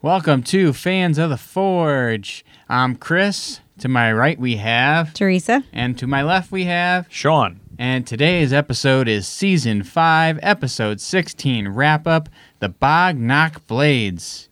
Welcome to Fans of the Forge. I'm Chris. To my right, we have, Teresa. and to my left, we have, Sean. and today's episode is Season 5, Episode 16 Wrap Up The Bagh Nakh Blades.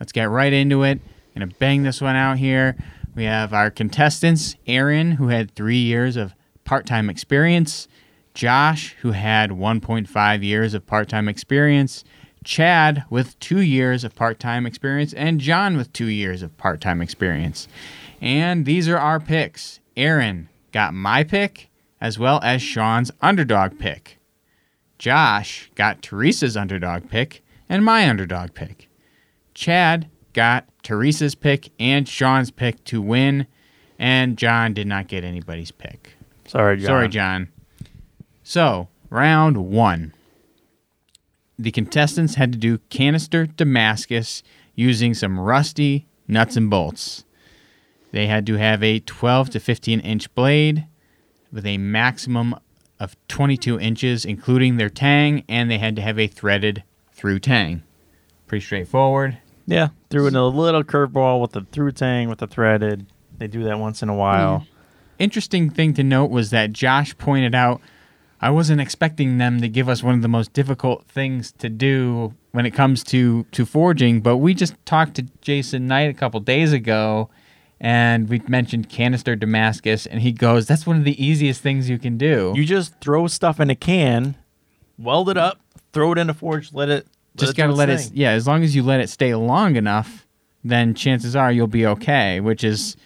Let's get right into it. I'm Gonna bang this one out here. We have our contestants Aaron, who had three years of part time experience, Josh, who had 1.5 years of part time experience, Chad, with two years of part time experience, and John, with two years of part time experience. And these are our picks. Aaron got my pick as well as Sean's underdog pick. Josh got Teresa's underdog pick and my underdog pick. Chad got Teresa's pick and Sean's pick to win, and John did not get anybody's pick. Sorry, John. Sorry, John. So, round one. The contestants had to do canister Damascus using some rusty nuts and bolts. They had to have a 12 to 15 inch blade with a maximum of 22 inches, including their tang, and they had to have a threaded through tang. Pretty straightforward. Yeah, threw in a little curveball with the through tang with the threaded. They do that once in a while. Mm. interesting thing to note was that Josh pointed out I wasn't expecting them to give us one of the most difficult things to do when it comes to to forging, but we just talked to Jason Knight a couple days ago and we mentioned canister Damascus and he goes, "That's one of the easiest things you can do." You just throw stuff in a can, weld it up, throw it in a forge, let it. just do got to let it thing. yeah, as long as you let it stay long enough, then chances are you'll be okay, which is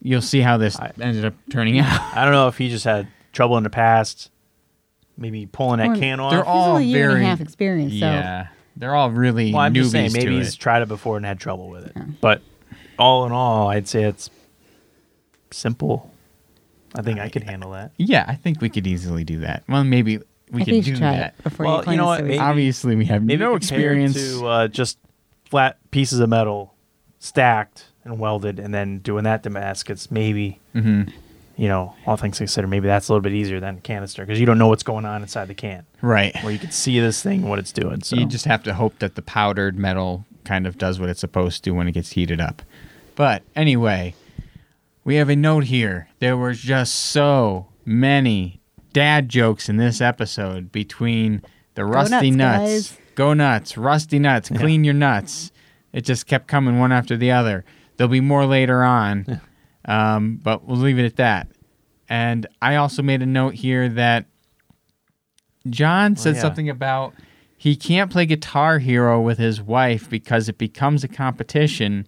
you'll see how this I- ended up turning out. I don't know if he just had trouble in the past, maybe pulling that Well, can off. They're He's all only a year very and a half experience, so Yeah, they're all really well, I'm newbies just saying maybe to he's it. tried it before and had trouble with it. But all in all, I'd say it's simple. I think I could handle that. Yeah, I think we could easily do that. Well, maybe we I could think you do should try that. it before Well, you claim you know what, so maybe- Obviously, we have Maybe no compared experience. to uh, just flat pieces of metal stacked and welded, and then doing that Damascus. Maybe Mhm. You know, all things considered, maybe that's a little bit easier than canister because you don't know what's going on inside the can. Right. Where you can see this thing, what it's doing. So You just have to hope that the powdered metal kind of does what it's supposed to when it gets heated up. But anyway, we have a note here. There were just so many dad jokes in this episode between the rusty nuts, nuts, go nuts, rusty nuts, clean your nuts. It just kept coming one after the other. There'll be more later on, um, but we'll leave it at that. And I also made a note here that John said yeah. something about he can't play Guitar Hero with his wife because it becomes a competition.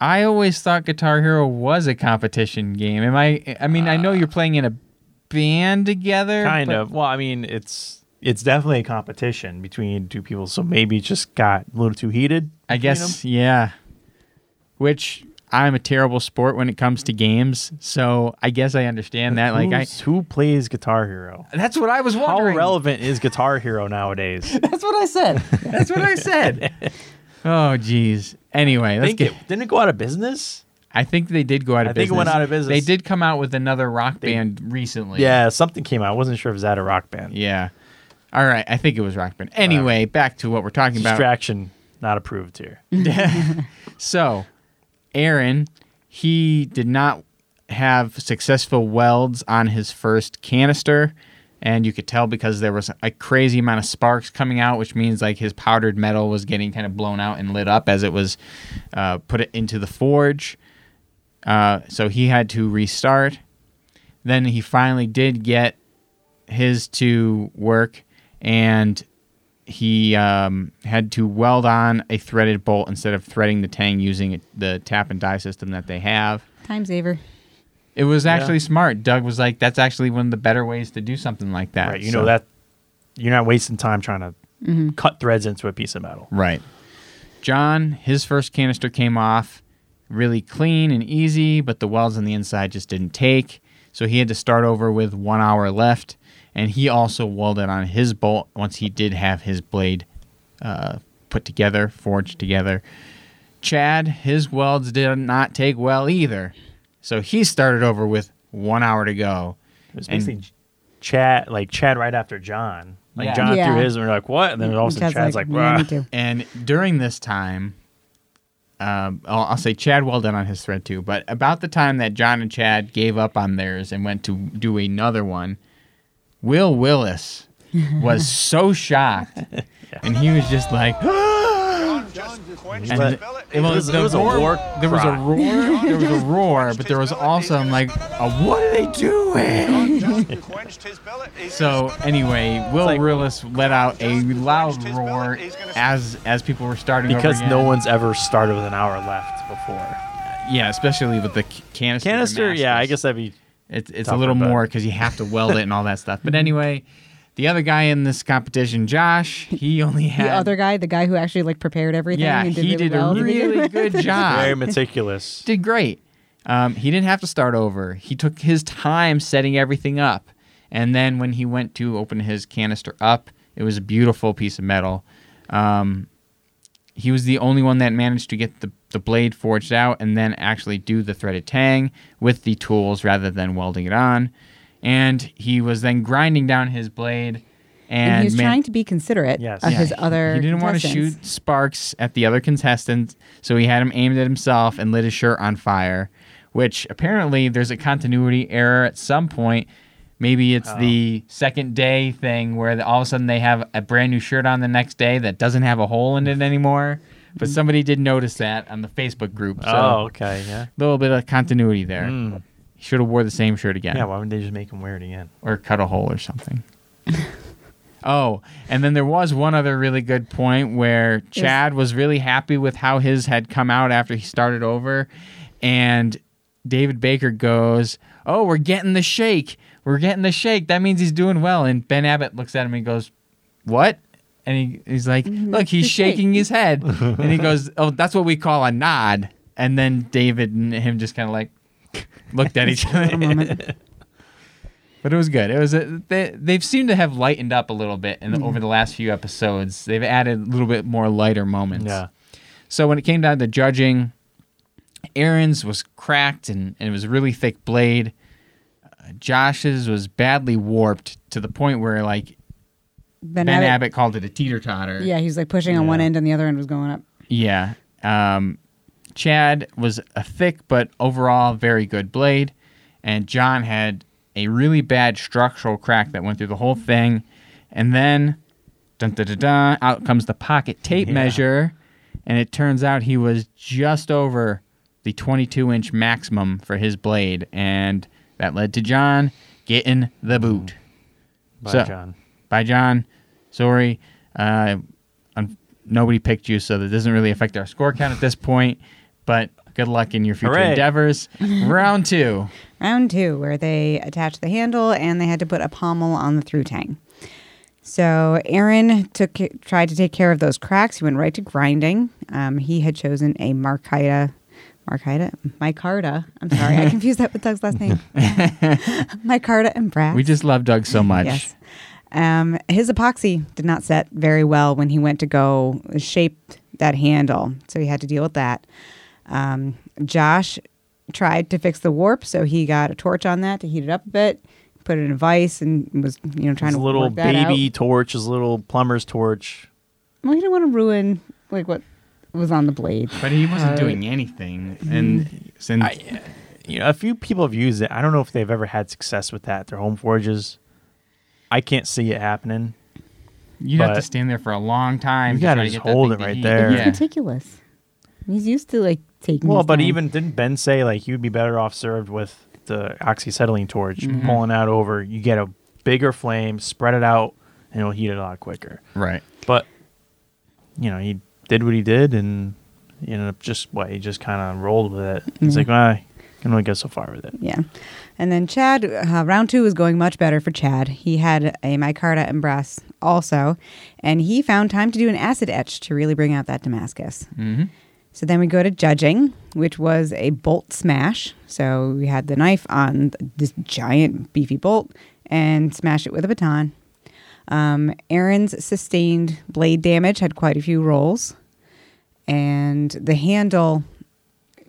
I always thought Guitar Hero was a competition game. Am I? I mean, I know you're playing in a band together. kind but- of. Well, I mean, it's it's definitely a competition between two people. So maybe it just got a little too heated. I guess, them. yeah. Which I'm a terrible sport when it comes to games, so I guess I understand that. Like I, who plays Guitar Hero? that's what I was wondering. How relevant is Guitar Hero nowadays? That's what I said. That's what I said. oh, geez. Anyway, I let's get. it, didn't it go out of business? I think they did go out of I business. think it went out of business. They did come out with another rock They- band recently. Yeah, something came out. I wasn't sure if it was at a rock band. Yeah. All right. I think it was rock band. Anyway, back to what we're talking about. Distraction not approved here. So, Aaron, he did not have successful welds on his first canister. And you could tell because there was a crazy amount of sparks coming out, which means like his powdered metal was getting kind of blown out and lit up as it was uh, put it into the forge. Uh, so he had to restart. Then he finally did get his to work, and he um, had to weld on a threaded bolt instead of threading the tang using the tap and die system that they have. Time saver. It was Yeah. actually smart. Doug was like, "That's actually one of the better ways to do something like that." Right. You So- know that you're not wasting time trying to cut threads into a piece of metal. Right. John, his first canister came off really clean and easy, but the welds on the inside just didn't take. So he had to start over with one hour left. And he also welded on his bolt once he did have his blade uh, put together, forged together. Chad, his welds did not take well either. So he started over with one hour to go. It was And- basically Chad, like Chad right after John. Like Yeah. John Yeah. threw his, and we're like, what? And then all of a sudden Chad's Chad's like, "Yeah, me too." And during this time, um, I'll, I'll say Chad well done on his thread too. But about the time that John and Chad gave up on theirs and went to do another one, Will Willis was so shocked, and he was just like. And it, it was- it was a roar- war There was a roar. There was a roar, but there was also I'm like, uh, what are they doing? So anyway, Will like- Willis let out a loud roar as as people were starting over because no one's ever started with an hour left before. yeah, especially with the canister. Canister, yeah, I guess that'd be it's it's a little more because you have to weld it and all that stuff. But anyway, the other guy in this competition, Josh, he only had The other guy, the guy who actually like prepared everything. yeah, and did he really did well a at the beginning. really good job. very meticulous. did great. Um, he didn't have to start over. He took his time setting everything up. And then when he went to open his canister up, it was a beautiful piece of metal. Um, he was the only one that managed to get the, the blade forged out and then actually do the threaded tang with the tools rather than welding it on. And he was then grinding down his blade. And, and he was man- trying to be considerate Yes. of Yeah, his he- other. He didn't want to shoot sparks at the other contestants, so he had him aimed at himself and lit his shirt on fire. Which apparently there's a continuity error at some point. Maybe it's Oh. the second day thing where all of a sudden they have a brand new shirt on the next day that doesn't have a hole in it anymore. But somebody did notice that on the Facebook group. So oh, okay, yeah. a little bit of continuity there. Mm. He should have wore the same shirt again Yeah, why wouldn't they just make him wear it again? or cut a hole or something. oh, and then there was one other really good point where Chad was really happy with how his had come out after he started over, and David Baker goes, "Oh, we're getting the shake. We're getting the shake. That means he's doing well." And Ben Abbott looks at him and goes, "What?" And he, he's like, "Look, he's shaking his head." and he goes, "Oh, that's what we call a nod." And then David and him just kind of like looked at each other. For a moment. But it was good. It was a, they they've seemed to have lightened up a little bit in the, over the last few episodes. They've added a little bit more lighter moments. Yeah. So when it came down to judging, Aaron's was cracked and, and it was a really thick blade. Uh, Josh's was badly warped to the point where like Ben, Ben Abbott, Abbott called it a teeter totter. Yeah, he was like pushing on one end and the other end was going up. Yeah. Um, Chad was a thick but overall very good blade, and John had a really bad structural crack that went through the whole thing. And then, dun dun dun, dun out comes the pocket tape Yeah. measure, and it turns out he was just over the 22 inch maximum for his blade, and that led to John getting the boot By So- John. By John. Sorry, uh, un- nobody picked you, so that doesn't really affect our score count at this point. But good luck in your future Hooray. endeavors. Round two. Round two, where they attached the handle and they had to put a pommel on the through tang. So Aaron took tried to take care of those cracks. He went right to grinding. Um, he had chosen a Markita, Markita, Micarta. I'm sorry, I confused that with Doug's last name. Micarta and brass. We just love Doug so much. Yes. Um, his epoxy did not set very well when he went to go shape that handle, so he had to deal with that. Um, Josh tried to fix the warp, so he got a torch on that to heat it up a bit, put it in a vise, and was you know trying His to little work that baby out. torch, his little plumber's torch. Well, he didn't want to ruin like what was on the blade. But he wasn't Uh, doing anything. And, and I, you know, a few people have used it. I don't know if they've ever had success with that. Their home forges. I can't see it happening. you'd have to but- stand there for a long time. You to gotta try to just get that hold thing it to right heat. there. He's Yeah. meticulous. He's used to like taking. Well, his but time. even didn't Ben say like you'd be better off served with the oxyacetylene torch, Mhm. pulling out over. You get a bigger flame, spread it out, and it'll heat it a lot quicker. Right. But you know, he did what he did, and he ended up just what he just kind of rolled with it. He's like, well, I can only go so far with it. Yeah. And then Chad, uh, round two was going much better for Chad. He had a micarta and brass also, and he found time to do an acid etch to really bring out that Damascus. hmm So then we go to judging, which was a bolt smash. So we had the knife on this giant beefy bolt and smash it with a baton. Um, Aaron's sustained blade damage had quite a few rolls, and the handle, y-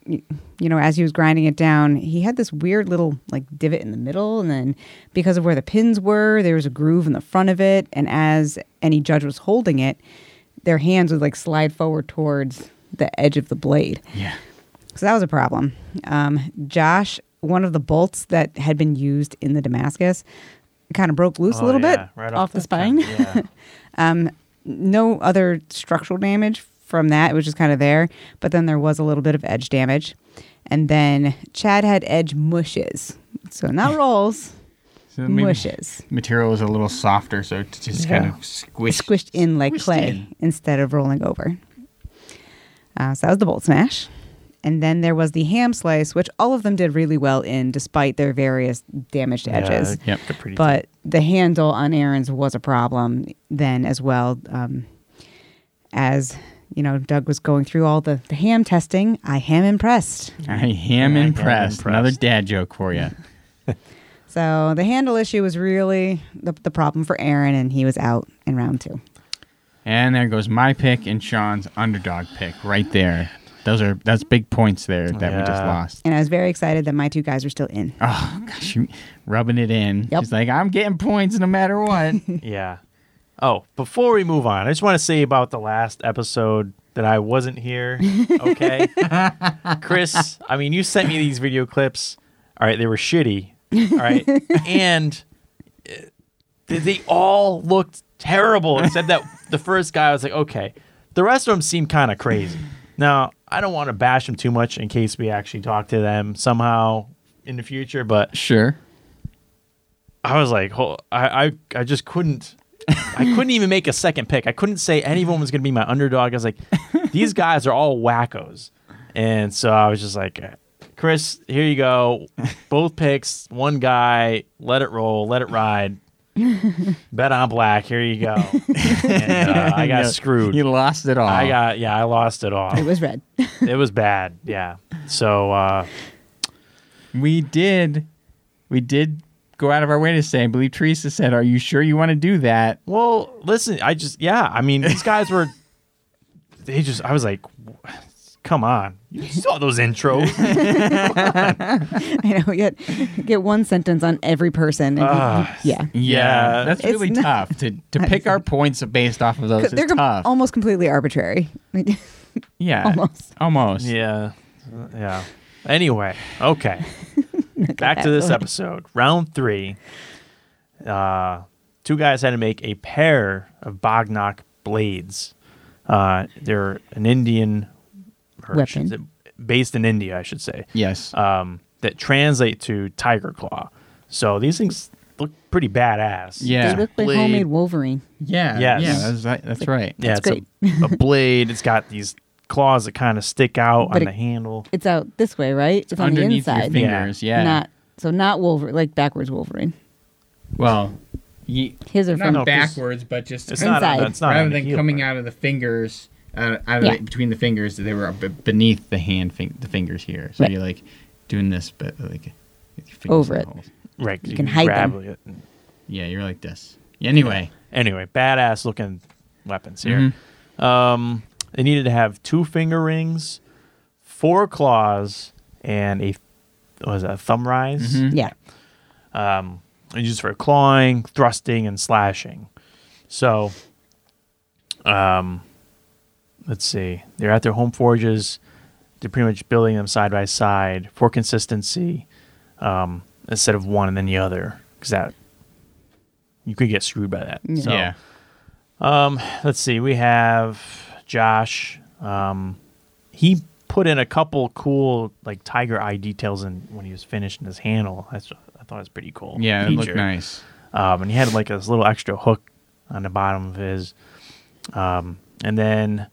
you know, as he was grinding it down, he had this weird little like divot in the middle, and then because of where the pins were, there was a groove in the front of it, and as any judge was holding it, their hands would like slide forward towards the edge of the blade. Yeah. So that was a problem. Um, Josh, one of the bolts that had been used in the Damascus, kind of broke loose a Oh, little yeah, bit right off the top. spine. Yeah. no other structural damage from that. It was just kind of there. But then there was a little bit of edge damage. And then Chad had edge mushes. So not rolls, So mushes. Material was a little softer, so it just kind of squished. Squished in like squished clay in. instead of rolling over. Uh, so that was the bolt smash. And then there was the ham slice, which all of them did really well in, despite their various damaged edges. Yep. They're pretty but the handle on Aaron's was a problem then as well. Um, as you know, Doug was going through all the, the ham testing. I ham impressed. I ham Yeah, I impressed. Another dad joke for you. So the handle issue was really the, the problem for Aaron, and he was out in round two. and there goes my pick and Sean's underdog pick right there. Those are that's big points there that we just lost. And I was very excited that my two guys were still in. Oh gosh, rubbing it in. Yep. She's like, I'm getting points no matter what. Yeah. Oh, before we move on, I just want to say about the last episode that I wasn't here. Okay. Chris, I mean, you sent me these video clips. All right, they were shitty. All right. and uh, they, they all looked terrible, except that the first guy I was like, okay. The rest of them seemed kind of crazy. Now, I don't want to bash them too much in case we actually talk to them somehow in the future, but sure. I was like, ho- I, I, I just couldn't. I couldn't even make a second pick. I couldn't say anyone was going to be my underdog. I was like, these guys are all wackos, and so I was just like, Chris, here you go, both picks, one guy, let it roll, let it ride. Bet on black. Here you go. And, uh, I got Yeah, screwed. You lost it all. I got yeah, I lost it all. It was red. It was bad. Yeah. So uh, We did. We did go out of our way to say. I believe Teresa said, "Are you sure you want to do that?" Well, listen, I just yeah, I mean, these guys were they just I was like come on. You saw those intros. I know. You get, get one sentence on every person. And you- Ah. yeah. Yeah. that's It's really not- tough to to pick our points based off of those. They're Is com- tough. almost completely arbitrary. yeah, almost. almost. yeah. Yeah. Anyway, okay. Back to this episode. Round 3. Uh two guys had to make a pair of Bagh Nakh blades. Uh they're an Indian or I Weapon. say- based in India, I should say. Yes. um, that translate to tiger claw. So these things look pretty badass. Yeah. They look like Blade. homemade Wolverine. yeah. yes. Yeah. That's right. That's right. yeah, That's it's a, a blade. It's got these claws that kind of stick out But on it- the handle. It's out this way, right? It's, on the Underneath your inside. fingers. Yeah. Not so not Wolverine, like backwards Wolverine. well, ye- His are not from No, 'cause backwards, but just It's not. On, Inside. it's not rather than heel coming part. out of the fingers, uh, out of Yeah. the, between the fingers, they were b- beneath the hand, fin- the fingers here. So Right. you're like doing this, but like fingers Over it. the holes. Right, 'cause You can hide them. it. Yeah, you're like this. Anyway, Anyway, badass looking weapons here. Mhm. Um, they needed to have two finger rings, four claws, and a what was that, a thumb rise. Mhm. Yeah. um, and used for clawing, thrusting, and slashing. So, um, let's see. They're at their home forges. They're pretty much building them side by side for consistency, um, instead of one and then the other, because that you could get screwed by that. Yeah. So, yeah. um, let's see. We have Josh. Um, he put in a couple cool like tiger eye details in when he was finishing his handle. That's I thought it was pretty cool. Yeah, it looked nice. Um, and he had like this little extra hook on the bottom of his. Um, and then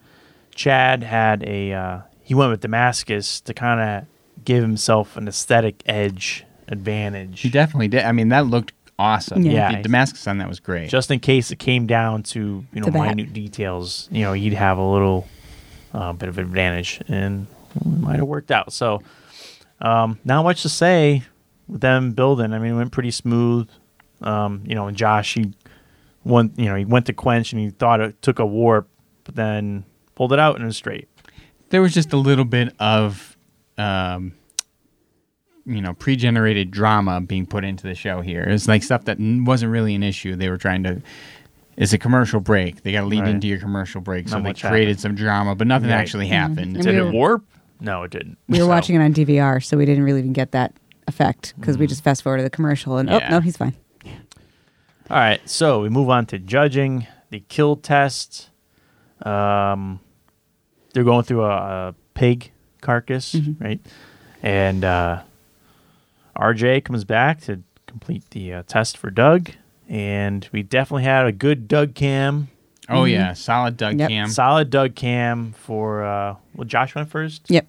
Chad had a uh, he went with Damascus to kind of give himself an aesthetic edge advantage. He definitely did. I mean, that looked awesome. Yeah. The Damascus on that was great. just in case it came down to you know To minute details, you know, he'd have a little uh, bit of advantage, and it might have worked out. So, um, not much to say with them building. I mean, it went pretty smooth. Um, you know, and Josh, he went, you know, he went to quench, and he thought it took a warp, but then pulled it out and it was straight. there was just a little bit of um you know pre-generated drama being put into the show here it's like stuff that wasn't really an issue they were trying to It's a commercial break. They got to lead Right. into your commercial break, so Not they much created some drama, but nothing Right. actually happened. And Did we it warp? No, it didn't. We were So- watching it on DVR, so we didn't really even get that effect because we just fast forwarded the commercial and Yeah. oh no, he's fine. All right, so we move on to judging the kill test. Um, they're going through a, a pig carcass, right? And uh, RJ comes back to complete the uh, test for Doug, and we definitely had a good Doug cam, Oh yeah, solid Doug Yep. Cam. solid Doug cam for. Uh, well, Josh went first. Yep.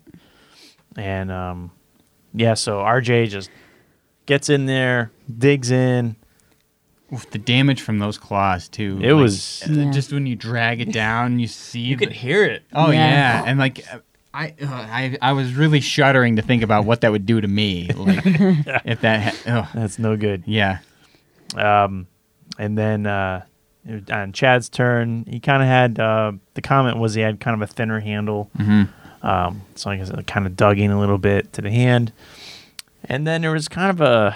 And um, yeah, so RJ just gets in there, digs in. Oof, the damage from those claws too. It like, was- Yeah. just when you drag it down, you see. You the- could hear it. Oh Yeah. yeah, and like uh, I, uh, I, I was really shuddering to think about what that would do to me. Like if that, ha- ugh, That's no good. yeah, Um, and then uh, on Chad's turn, he kind of had uh, the comment was he had kind of a thinner handle. Mhm. Um, so I guess it kind of dug in a little bit to the hand. And then there was kind of a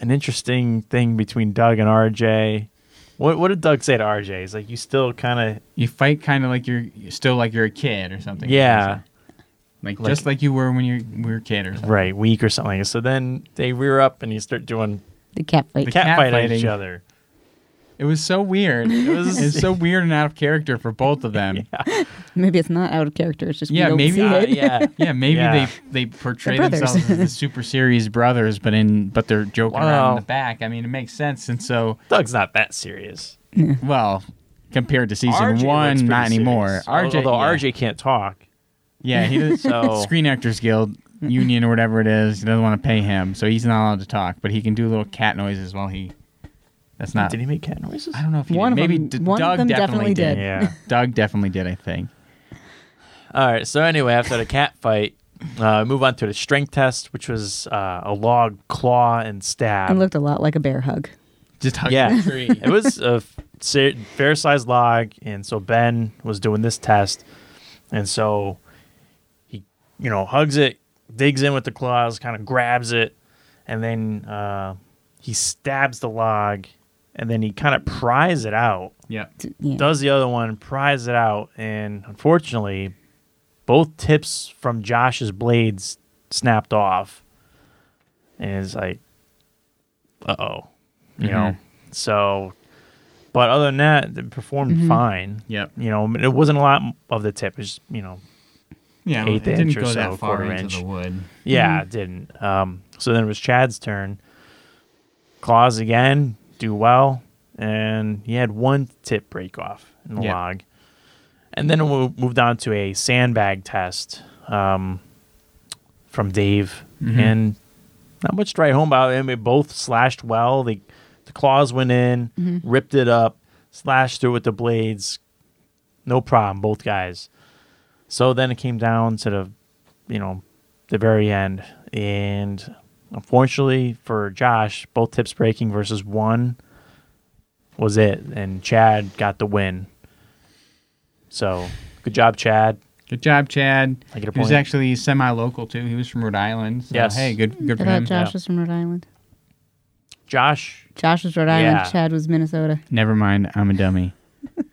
an interesting thing between Doug and RJ. What what did Doug say to RJ? He's like, you still kind of you fight kind of like you're you're still like you're a kid or something. yeah, like, Like- just like you were when you were a kid or something. right, weak or something. So then they rear up and you start doing The cat fight. The cat, cat fight at each other. It was so weird. It was, it was so weird and out of character for both of them. yeah. Maybe it's not out of character. It's just we Yeah, don't maybe- see Uh, it. yeah, maybe Yeah. they they portray They're themselves as the super series brothers, but in but they're joking around in the back. I mean, it makes sense. And so, Doug's not that serious. well, compared to season RJ one, not anymore. serious. RJ, although yeah. RJ can't talk. Yeah, he does. So- Screen Actors Guild union or whatever it is. He doesn't want to pay him, so he's not allowed to talk. But he can do little cat noises while he. That's not. Did he make cat noises? I don't know if he One did. of maybe them- D- one of Doug them definitely, definitely did. did. Yeah. Doug definitely did. I think. All right. So anyway, after the cat fight, uh, move on to the strength test, which was uh, a log claw and stab. It looked a lot like a bear hug. Just hug yeah, tree. it was a fair sized log, and so Ben was doing this test, and so he, you know, hugs it, digs in with the claws, kind of grabs it, and then uh, he stabs the log, and then he kind of pries it out. yeah. Yeah. does the other one, pries it out, and unfortunately, both tips from Josh's blades snapped off, and it's like, uh oh, you know. So, but other than that, it performed fine. Yep. You know, it wasn't a lot of the tip. It's you know, Yeah. Eighth it didn't inch or go so, that far quarter into inch. the wood. yeah, it didn't. Um, so then it was Chad's turn. Claws again, do well, and he had one tip break off in the Yeah. log. And then we moved on to a sandbag test um, from Dave, Mhm. and not much to write home about. And they both slashed well. They, the claws went in, ripped it up, slashed through with the blades. No problem, both guys. So then it came down to the, you know, the very end, and unfortunately for Josh, both tips breaking versus one was it, and Chad got the win. So good job, Chad. Good job, Chad. I get a He was point. actually semi-local too. He was from Rhode Island. So, Yes. Hey, good, good I for thought him. Josh yeah. was from Rhode Island. Josh, Josh was Rhode Island. Yeah. Chad was Minnesota. Never mind. I'm a dummy.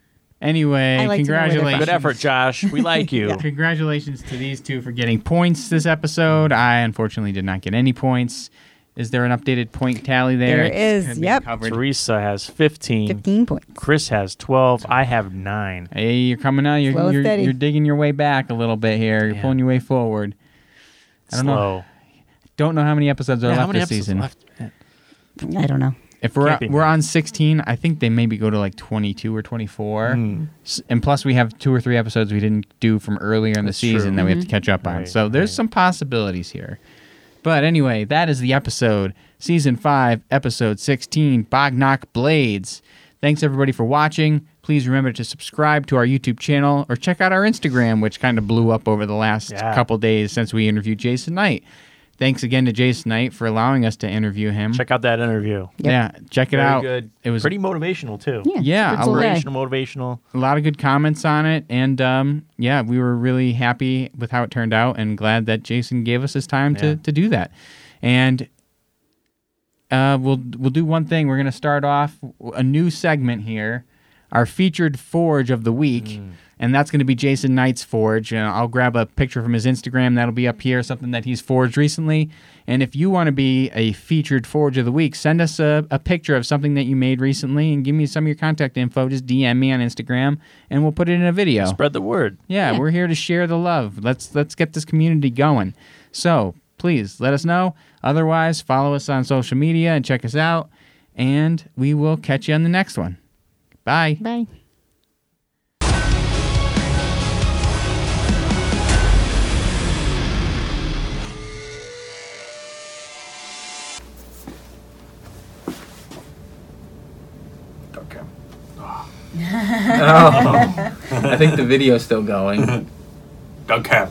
Anyway, I like to know where they're congratulations. good effort, Josh. We like you. Congratulations to these two for getting points this episode. I unfortunately did not get any points. Is there an updated point tally there? There It's is, gonna be yep. covered. Teresa has 15. 15 points. Chris has 12. I have 9. Hey, you're coming out. You're, Slow you're, steady. you're digging your way back a little bit here. You're Yeah. pulling your way forward. I don't know. Slow. Don't know how many episodes are Yeah, left how many this episodes season. left? I don't know. If we're Can't we're on 16, I think they maybe go to like 22 or 24. Hmm. S- And plus, we have two or three episodes we didn't do from earlier in the That's season true. that we have to catch up on. Right, so there's right. some possibilities here. But anyway, that is the episode. Season 5, episode 16, Bagh Nakh Blades. Thanks everybody for watching. Please remember to subscribe to our YouTube channel or check out our Instagram, which kind of blew up over the last Yeah. couple days since we interviewed Jason Knight. Thanks again to Jason Knight for allowing us to interview him. Check out that interview. Yep. Yeah, check it Very out. good. It was pretty motivational too. Yeah. Yeah, it's a I'll cool guy. Inspirational, motivational. a lot of good comments on it, and um, yeah, we were really happy with how it turned out, and glad that Jason gave us his time Yeah. to, to do that. And uh, we'll we'll do one thing. We're gonna start off a new segment here our featured forge of the week. And that's going to be Jason Knight's forge. And I'll grab a picture from his Instagram. That'll be up here, something that he's forged recently. And if you want to be a featured forge of the week, send us a, a picture of something that you made recently and give me some of your contact info. Just DM me on Instagram and we'll put it in a video. Spread the word. Yeah, Yeah. we're here to share the love. Let's let's get this community going. So please let us know. Otherwise, follow us on social media and check us out. And we will catch you on the next one. Bye. Bye. Oh. I think the video's still going. Okay.